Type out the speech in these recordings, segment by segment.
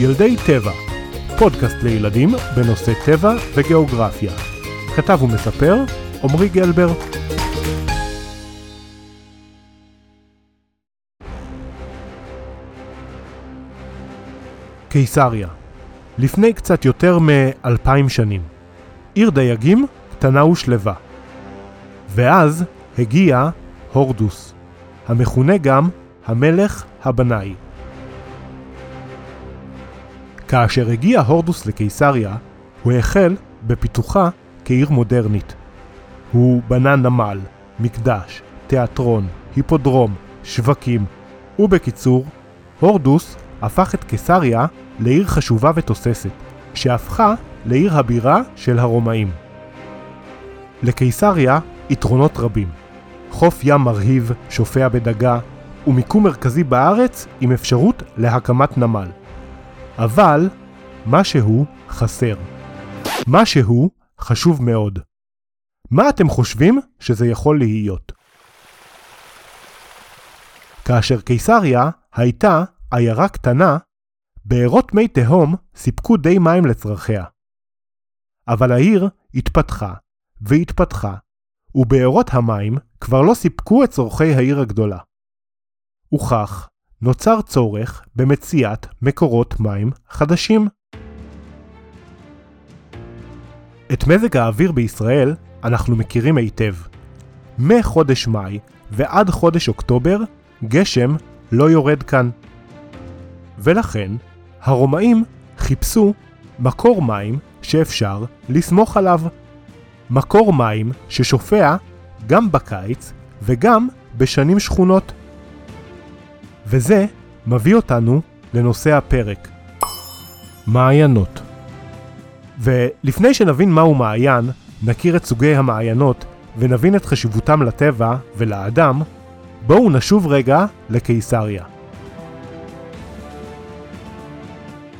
ילדי טבע, פודקאסט לילדים בנושא טבע וגיאוגרפיה. כתב ומספר עמרי גלבר. קיסריה, לפני קצת יותר מאלפיים שנים. עיר דייגים קטנה ושלווה. ואז הגיע הורדוס, המכונה גם המלך הבנאי. כאשר הגיע הורדוס לקיסריה, הוא החל בפיתוחה כעיר מודרנית. הוא בנה נמל, מקדש, תיאטרון, היפודרום, שווקים, ובקיצור, הורדוס הפך את קיסריה לעיר חשובה ותוססת, שהפכה לעיר הבירה של הרומאים. לקיסריה יתרונות רבים. חוף ים מרהיב, שופע בדגה, ומיקום מרכזי בארץ עם אפשרות להקמת נמל. אבל משהו חסר. משהו חשוב מאוד. מה אתם חושבים שזה יכול להיות? כאשר קיסריה הייתה עיירה קטנה, בארות מי תהום סיפקו די מים לצרכיה. אבל העיר התפתחה והתפתחה, ובארות המים כבר לא סיפקו את צורכי העיר הגדולה. וכך נוצר צורך במציאת מקורות מים חדשים. את מזג האוויר בישראל אנחנו מכירים היטב. מחודש מאי ועד חודש אוקטובר גשם לא יורד כאן. ולכן הרומאים חיפשו מקור מים שאפשר לסמוך עליו. מקור מים ששופע גם בקיץ וגם בשנים שכונות. וזה מביא אותנו לנושא הפרק. מעיינות. ולפני שנבין מהו מעיין, נכיר את סוגי המעיינות ונבין את חשיבותם לטבע ולאדם, בואו נשוב רגע לקיסריה.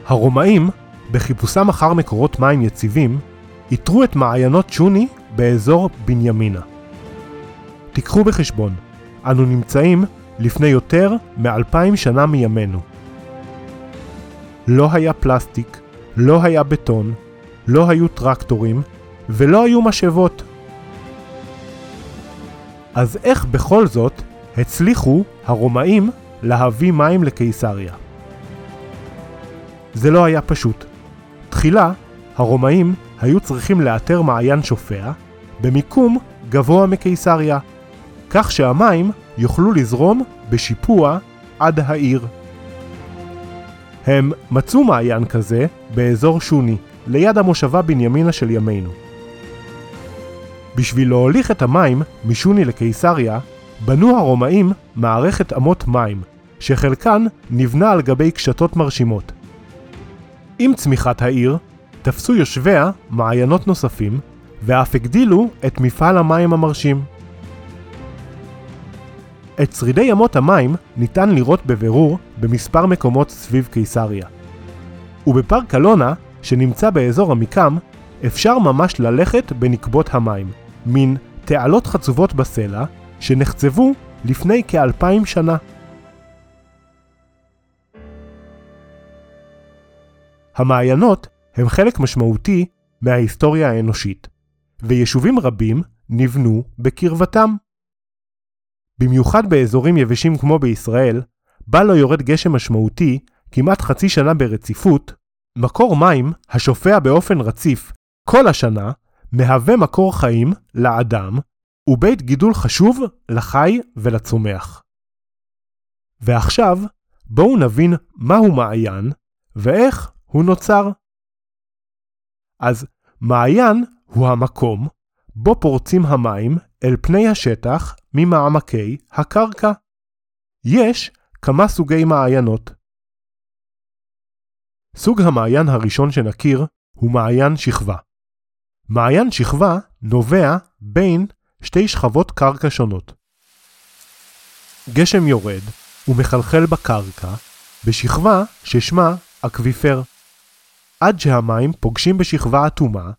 הרומאים, בחיפושם אחר מקורות מים יציבים, איתרו את מעיינות שוני באזור בנימינה. תיקחו בחשבון, אנו נמצאים לפני יותר מאלפיים שנה מימינו. לא היה פלסטיק, לא היה בטון, לא היו טרקטורים ולא היו משאבות. אז איך בכל זאת הצליחו הרומאים להביא מים לקיסריה? זה לא היה פשוט. תחילה, הרומאים היו צריכים לאתר מעיין שופע במיקום גבוה מקיסריה, כך שהמים יוכלו לזרום בשיפוע עד העיר. הם מצאו מעיין כזה באזור שוני, ליד המושבה בנימינה של ימינו. בשביל להוליך את המים משוני לקיסריה, בנו הרומאים מערכת אמות מים, שחלקן נבנה על גבי קשתות מרשימות. עם צמיחת העיר, תפסו יושביה מעיינות נוספים, ואף הגדילו את מפעל המים המרשים. את שרידי אמות המים ניתן לראות בבירור במספר מקומות סביב קיסריה. ובפארק אלונה, שנמצא באזור עמיקם, אפשר ממש ללכת בנקבות המים, מין תעלות חצובות בסלע, שנחצבו לפני כאלפיים שנה. המעיינות הם חלק משמעותי מההיסטוריה האנושית, ויישובים רבים נבנו בקרבתם. במיוחד באזורים יבשים כמו בישראל, בה לא יורד גשם משמעותי כמעט חצי שנה ברציפות, מקור מים השופע באופן רציף כל השנה מהווה מקור חיים לאדם ובית גידול חשוב לחי ולצומח. ועכשיו בואו נבין מהו מעיין ואיך הוא נוצר. אז מעיין הוא המקום בו פורצים המים אל פני השטח ממעמקי הקרקע. יש כמה סוגי מעיינות. סוג המעיין הראשון שנכיר הוא מעיין שכבה. מעיין שכבה נובע בין שתי שכבות קרקע שונות. גשם יורד ומחלחל בקרקע בשכבה ששמה אקוויפר. עד שהמים פוגשים בשכבה אטומה,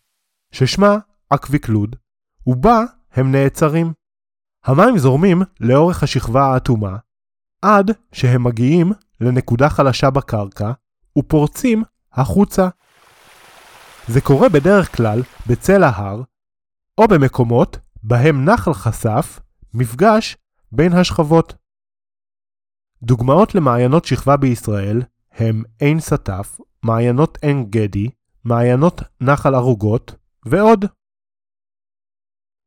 ששמה אקוויקלוד, ובה הם נעצרים. המים זורמים לאורך השכבה האטומה, עד שהם מגיעים לנקודה חלשה בקרקע, ופורצים החוצה. זה קורה בדרך כלל בצלע ההר, או במקומות בהם נחל חשף מפגש בין השכבות. דוגמאות למעיינות שכבה בישראל הם עין סטף, מעיינות עין גדי, מעיינות נחל ערוגות ועוד.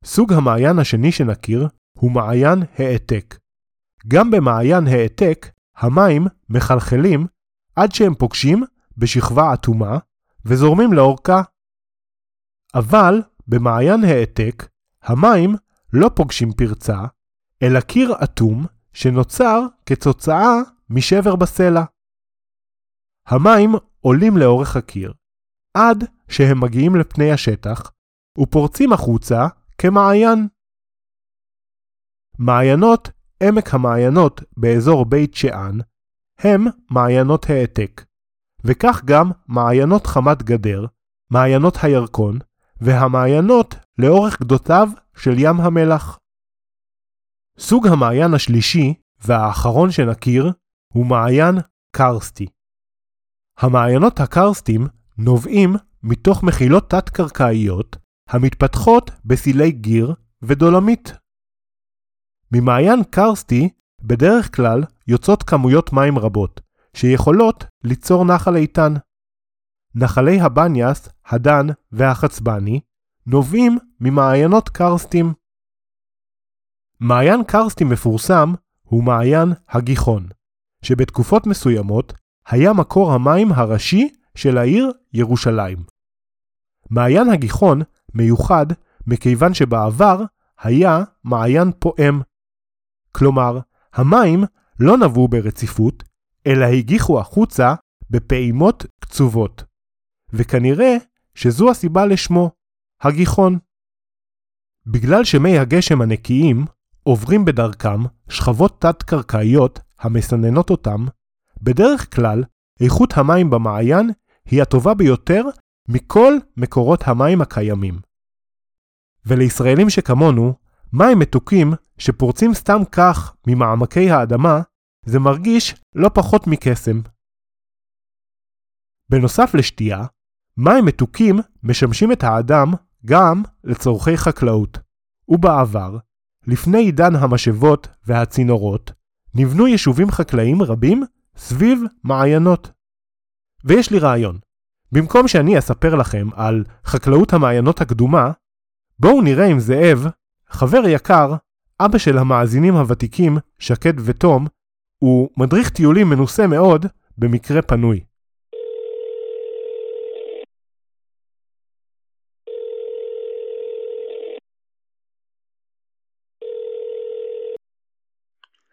סוג המעיין השני שנכיר הוא מעיין העתק. גם במעיין העתק המים מחלחלים עד שהם פוגשים בשכבה אטומה וזורמים לאורכה. אבל במעיין העתק המים לא פוגשים פרצה, אלא קיר אטום שנוצר כתוצאה משבר בסלע. המים עולים לאורך הקיר, עד שהם מגיעים לפני השטח, ופורצים החוצה כמעיין. מעיינות עמק המעיינות באזור בית שאן הם מעיינות העתק, וכך גם מעיינות חמת גדר, מעיינות הירקון, והמעיינות לאורך גדותיו של ים המלח. סוג המעיין השלישי והאחרון שנכיר הוא מעיין קרסטי. המעיינות הקרסטים נובעים מתוך מחילות תת-קרקעיות המתפתחות בסילי גיר ודולמית. ממעיין קרסטי בדרך כלל יוצאות כמויות מים רבות, שיכולות ליצור נחל איתן. נחלי הבניאס, הדן והחצבני נובעים ממעיינות קרסטים. מעיין קרסטים מפורסם הוא מעיין הגיחון, שבתקופות מסוימות היה מקור המים הראשי של העיר ירושלים. מעיין הגיחון מיוחד מכיוון שבעבר היה מעיין פועם. כלומר, המים לא נבעו ברציפות, אלא הגיחו החוצה בפעימות קצובות. וכנראה שזו הסיבה לשמו, הגיחון. בגלל שמי הגשם הנקיים עוברים בדרכם שכבות תת-קרקעיות המסננות אותם, בדרך כלל איכות המים במעיין היא הטובה ביותר מכל מקורות המים הקיימים. ולישראלים שכמונו, מים מתוקים שפורצים סתם כך ממעמקי האדמה, זה מרגיש לא פחות מקסם. בנוסף לשתייה, מים מתוקים משמשים את האדם גם לצורכי חקלאות, ובעבר, לפני עידן המשאבות והצינורות, נבנו יישובים חקלאיים רבים סביב מעיינות. ויש לי רעיון. במקום שאני אספר לכם על חקלאות המעיינות הקדומה, בואו נראה אם זאב, חבר יקר, אבא של המאזינים הוותיקים, שקד ותום, הוא מדריך טיולים מנוסה מאוד במקרה פנוי.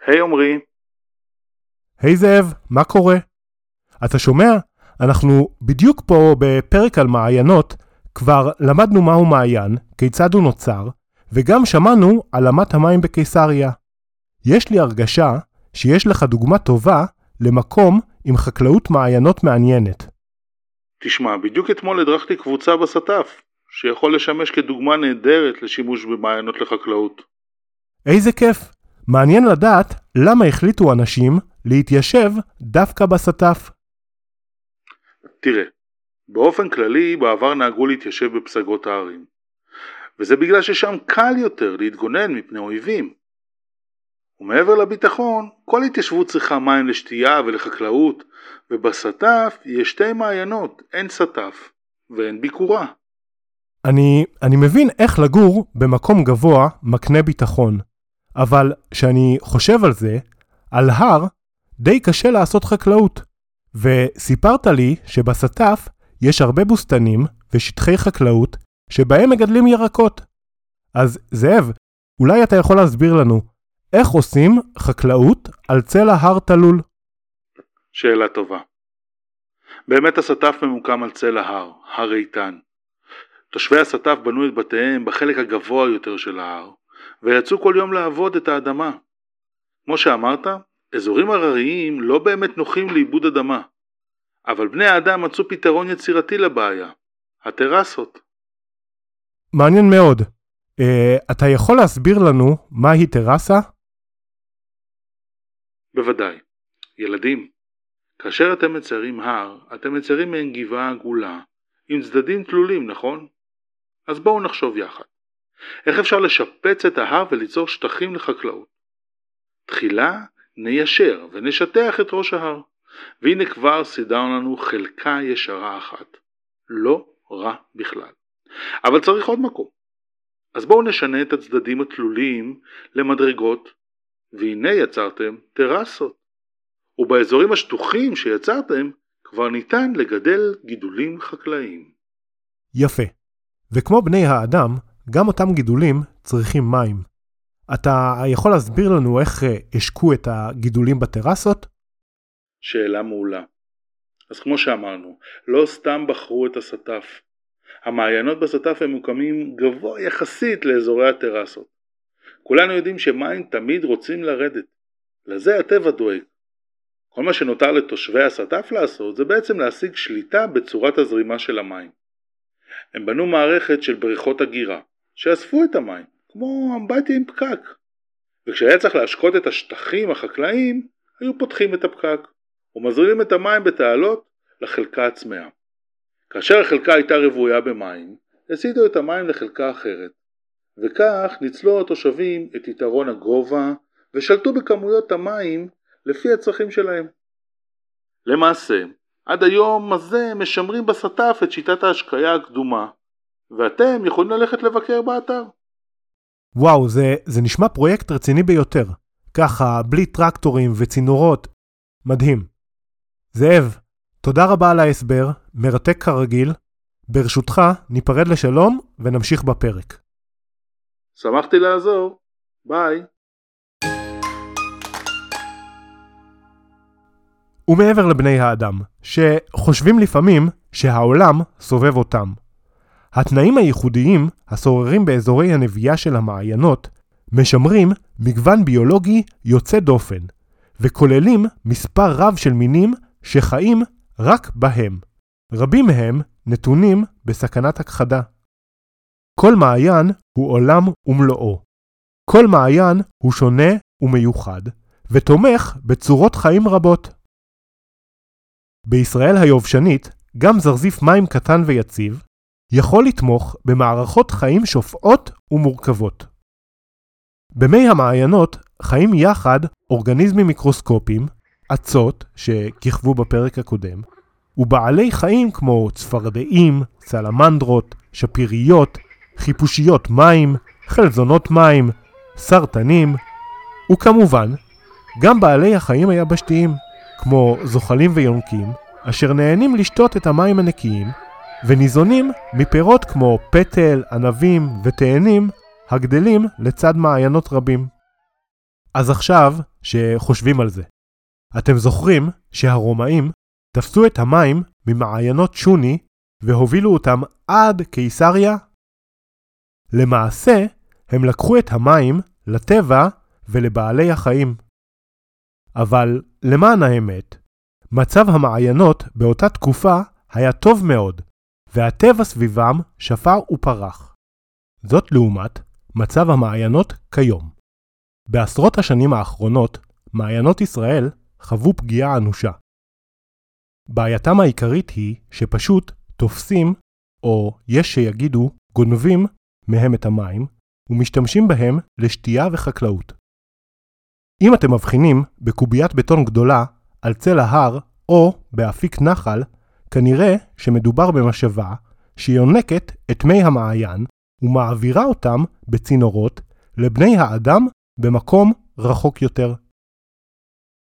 היי hey, עמרי. היי hey, זאב, מה קורה? אתה שומע? אנחנו בדיוק פה בפרק על מעיינות, כבר למדנו מהו מעיין, כיצד הוא נוצר, וגם שמענו על אמת המים בקיסריה. יש לי הרגשה שיש לך דוגמה טובה למקום עם חקלאות מעיינות מעניינת. תשמע, בדיוק אתמול הדרכתי קבוצה בסטף, שיכול לשמש כדוגמה נהדרת לשימוש במעיינות לחקלאות. איזה כיף! מעניין לדעת למה החליטו אנשים להתיישב דווקא בסטף. תראה, באופן כללי בעבר נהגו להתיישב בפסגות הערים, וזה בגלל ששם קל יותר להתגונן מפני אויבים. ומעבר לביטחון, כל התיישבות צריכה מים לשתייה ולחקלאות, ובסטף יש שתי מעיינות, אין סטף ואין ביקורה. אני, אני מבין איך לגור במקום גבוה מקנה ביטחון, אבל כשאני חושב על זה, על הר די קשה לעשות חקלאות. וסיפרת לי שבסטף יש הרבה בוסתנים ושטחי חקלאות שבהם מגדלים ירקות. אז זאב, אולי אתה יכול להסביר לנו, איך עושים חקלאות על צל ההר תלול? שאלה טובה. באמת הסטף ממוקם על צל ההר, הר איתן. תושבי הסטף בנו את בתיהם בחלק הגבוה יותר של ההר, ויצאו כל יום לעבוד את האדמה. כמו שאמרת, אזורים הרריים לא באמת נוחים לעיבוד אדמה, אבל בני האדם מצאו פתרון יצירתי לבעיה, הטרסות. מעניין מאוד. Uh, אתה יכול להסביר לנו מהי טרסה? בוודאי. ילדים, כאשר אתם מציירים הר, אתם מציירים מעין גבעה עגולה, עם צדדים תלולים, נכון? אז בואו נחשוב יחד. איך אפשר לשפץ את ההר וליצור שטחים לחקלאות? תחילה ניישר ונשטח את ראש ההר. והנה כבר סידרנו לנו חלקה ישרה אחת. לא רע בכלל. אבל צריך עוד מקום. אז בואו נשנה את הצדדים התלוליים למדרגות, והנה יצרתם טרסות. ובאזורים השטוחים שיצרתם כבר ניתן לגדל גידולים חקלאיים. יפה. וכמו בני האדם, גם אותם גידולים צריכים מים. אתה יכול להסביר לנו איך אה, השקו את הגידולים בטרסות? שאלה מעולה. אז כמו שאמרנו, לא סתם בחרו את הסטף. המעיינות בסטף הם מוקמים גבוה יחסית לאזורי הטרסות. כולנו יודעים שמים תמיד רוצים לרדת. לזה הטבע דואג. כל מה שנותר לתושבי הסטף לעשות זה בעצם להשיג שליטה בצורת הזרימה של המים. הם בנו מערכת של בריכות אגירה, שאספו את המים, כמו אמבטיה עם פקק. וכשהיה צריך להשקות את השטחים החקלאיים, היו פותחים את הפקק, ומזרימים את המים בתעלות לחלקה הצמאה. כאשר החלקה הייתה רוויה במים, הסיטו את המים לחלקה אחרת, וכך ניצלו התושבים את יתרון הגובה ושלטו בכמויות המים לפי הצרכים שלהם. למעשה, עד היום הזה משמרים בסטף את שיטת ההשקיה הקדומה, ואתם יכולים ללכת לבקר באתר. וואו, זה, זה נשמע פרויקט רציני ביותר. ככה, בלי טרקטורים וצינורות. מדהים. זאב, תודה רבה על ההסבר, מרתק כרגיל. ברשותך, ניפרד לשלום ונמשיך בפרק. שמחתי לעזור. ביי. ומעבר לבני האדם, שחושבים לפעמים שהעולם סובב אותם. התנאים הייחודיים השוררים באזורי הנבייה של המעיינות משמרים מגוון ביולוגי יוצא דופן, וכוללים מספר רב של מינים שחיים רק בהם. רבים מהם נתונים בסכנת הכחדה. כל מעיין הוא עולם ומלואו. כל מעיין הוא שונה ומיוחד, ותומך בצורות חיים רבות. בישראל היובשנית, גם זרזיף מים קטן ויציב, יכול לתמוך במערכות חיים שופעות ומורכבות. במי המעיינות חיים יחד אורגניזמים מיקרוסקופיים, אצות, שכיכבו בפרק הקודם, ובעלי חיים כמו צפרדעים, סלמנדרות, שפיריות, חיפושיות מים, חלזונות מים, סרטנים, וכמובן, גם בעלי החיים היבשתיים, כמו זוחלים ויונקים, אשר נהנים לשתות את המים הנקיים, וניזונים מפירות כמו פטל, ענבים ותאנים, הגדלים לצד מעיינות רבים. אז עכשיו שחושבים על זה, אתם זוכרים שהרומאים תפסו את המים ממעיינות שוני והובילו אותם עד קיסריה? למעשה, הם לקחו את המים לטבע ולבעלי החיים. אבל למען האמת, מצב המעיינות באותה תקופה היה טוב מאוד, והטבע סביבם שפר ופרח. זאת לעומת מצב המעיינות כיום. בעשרות השנים האחרונות, מעיינות ישראל חוו פגיעה אנושה. בעייתם העיקרית היא שפשוט תופסים, או יש שיגידו גונבים, מהם את המים, ומשתמשים בהם לשתייה וחקלאות. אם אתם מבחינים בקוביית בטון גדולה על צל ההר או באפיק נחל, כנראה שמדובר במשאבה שיונקת את מי המעיין ומעבירה אותם בצינורות לבני האדם במקום רחוק יותר.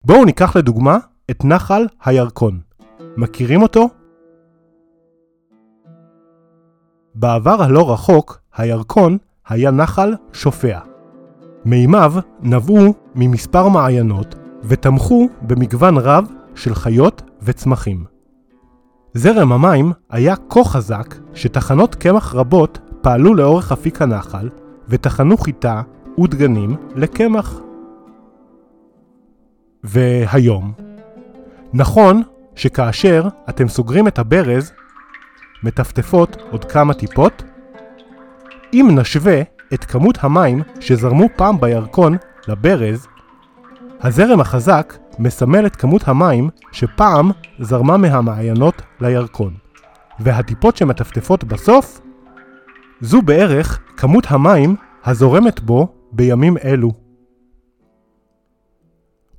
בואו ניקח לדוגמה את נחל הירקון. מכירים אותו? בעבר הלא רחוק, הירקון היה נחל שופע. מימיו נבעו ממספר מעיינות ותמכו במגוון רב של חיות וצמחים. זרם המים היה כה חזק שתחנות קמח רבות פעלו לאורך אפיק הנחל וטחנו חיטה ודגנים לקמח. והיום, נכון שכאשר אתם סוגרים את הברז, מטפטפות עוד כמה טיפות? אם נשווה את כמות המים שזרמו פעם בירקון לברז, הזרם החזק מסמל את כמות המים שפעם זרמה מהמעיינות לירקון, והטיפות שמטפטפות בסוף זו בערך כמות המים הזורמת בו בימים אלו.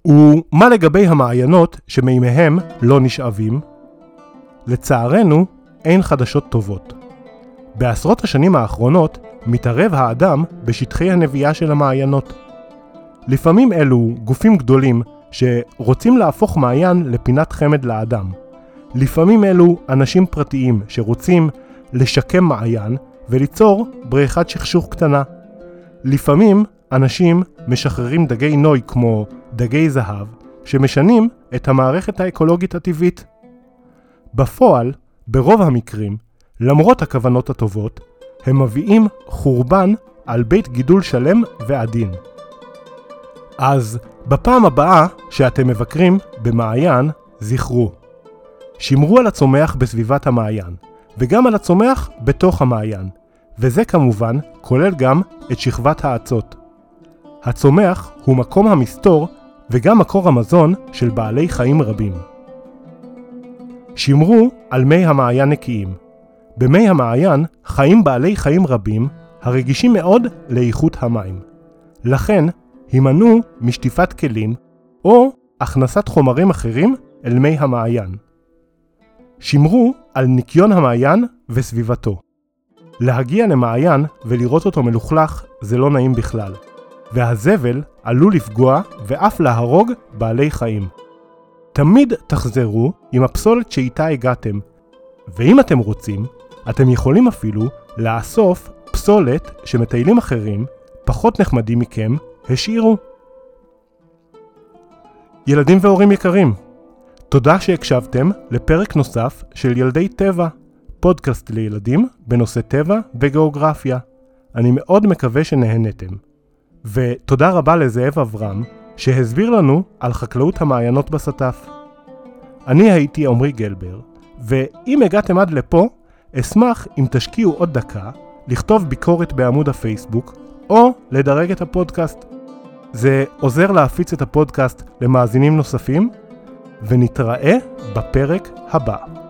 ומה לגבי המעיינות שמימיהם לא נשאבים? לצערנו, אין חדשות טובות. בעשרות השנים האחרונות מתערב האדם בשטחי הנבייה של המעיינות. לפעמים אלו גופים גדולים שרוצים להפוך מעיין לפינת חמד לאדם. לפעמים אלו אנשים פרטיים שרוצים לשקם מעיין וליצור בריכת שכשוך קטנה. לפעמים אנשים משחררים דגי נוי כמו דגי זהב, שמשנים את המערכת האקולוגית הטבעית. בפועל, ברוב המקרים, למרות הכוונות הטובות, הם מביאים חורבן על בית גידול שלם ועדין. אז בפעם הבאה שאתם מבקרים במעיין, זכרו, שמרו על הצומח בסביבת המעיין, וגם על הצומח בתוך המעיין, וזה כמובן כולל גם את שכבת האצות. הצומח הוא מקום המסתור וגם מקור המזון של בעלי חיים רבים. שמרו על מי המעיין נקיים. במי המעיין חיים בעלי חיים רבים הרגישים מאוד לאיכות המים. לכן, הימנעו משטיפת כלים או הכנסת חומרים אחרים אל מי המעיין. שמרו על ניקיון המעיין וסביבתו. להגיע למעיין ולראות אותו מלוכלך זה לא נעים בכלל, והזבל עלול לפגוע ואף להרוג בעלי חיים. תמיד תחזרו עם הפסולת שאיתה הגעתם, ואם אתם רוצים, אתם יכולים אפילו לאסוף פסולת שמטיילים אחרים, פחות נחמדים מכם, השאירו. ילדים והורים יקרים, תודה שהקשבתם לפרק נוסף של ילדי טבע, פודקאסט לילדים בנושא טבע וגיאוגרפיה. אני מאוד מקווה שנהנתם. ותודה רבה לזאב אברהם, שהסביר לנו על חקלאות המעיינות בסטף. אני הייתי עמרי גלבר, ואם הגעתם עד לפה, אשמח אם תשקיעו עוד דקה לכתוב ביקורת בעמוד הפייסבוק, או לדרג את הפודקאסט. זה עוזר להפיץ את הפודקאסט למאזינים נוספים, ונתראה בפרק הבא.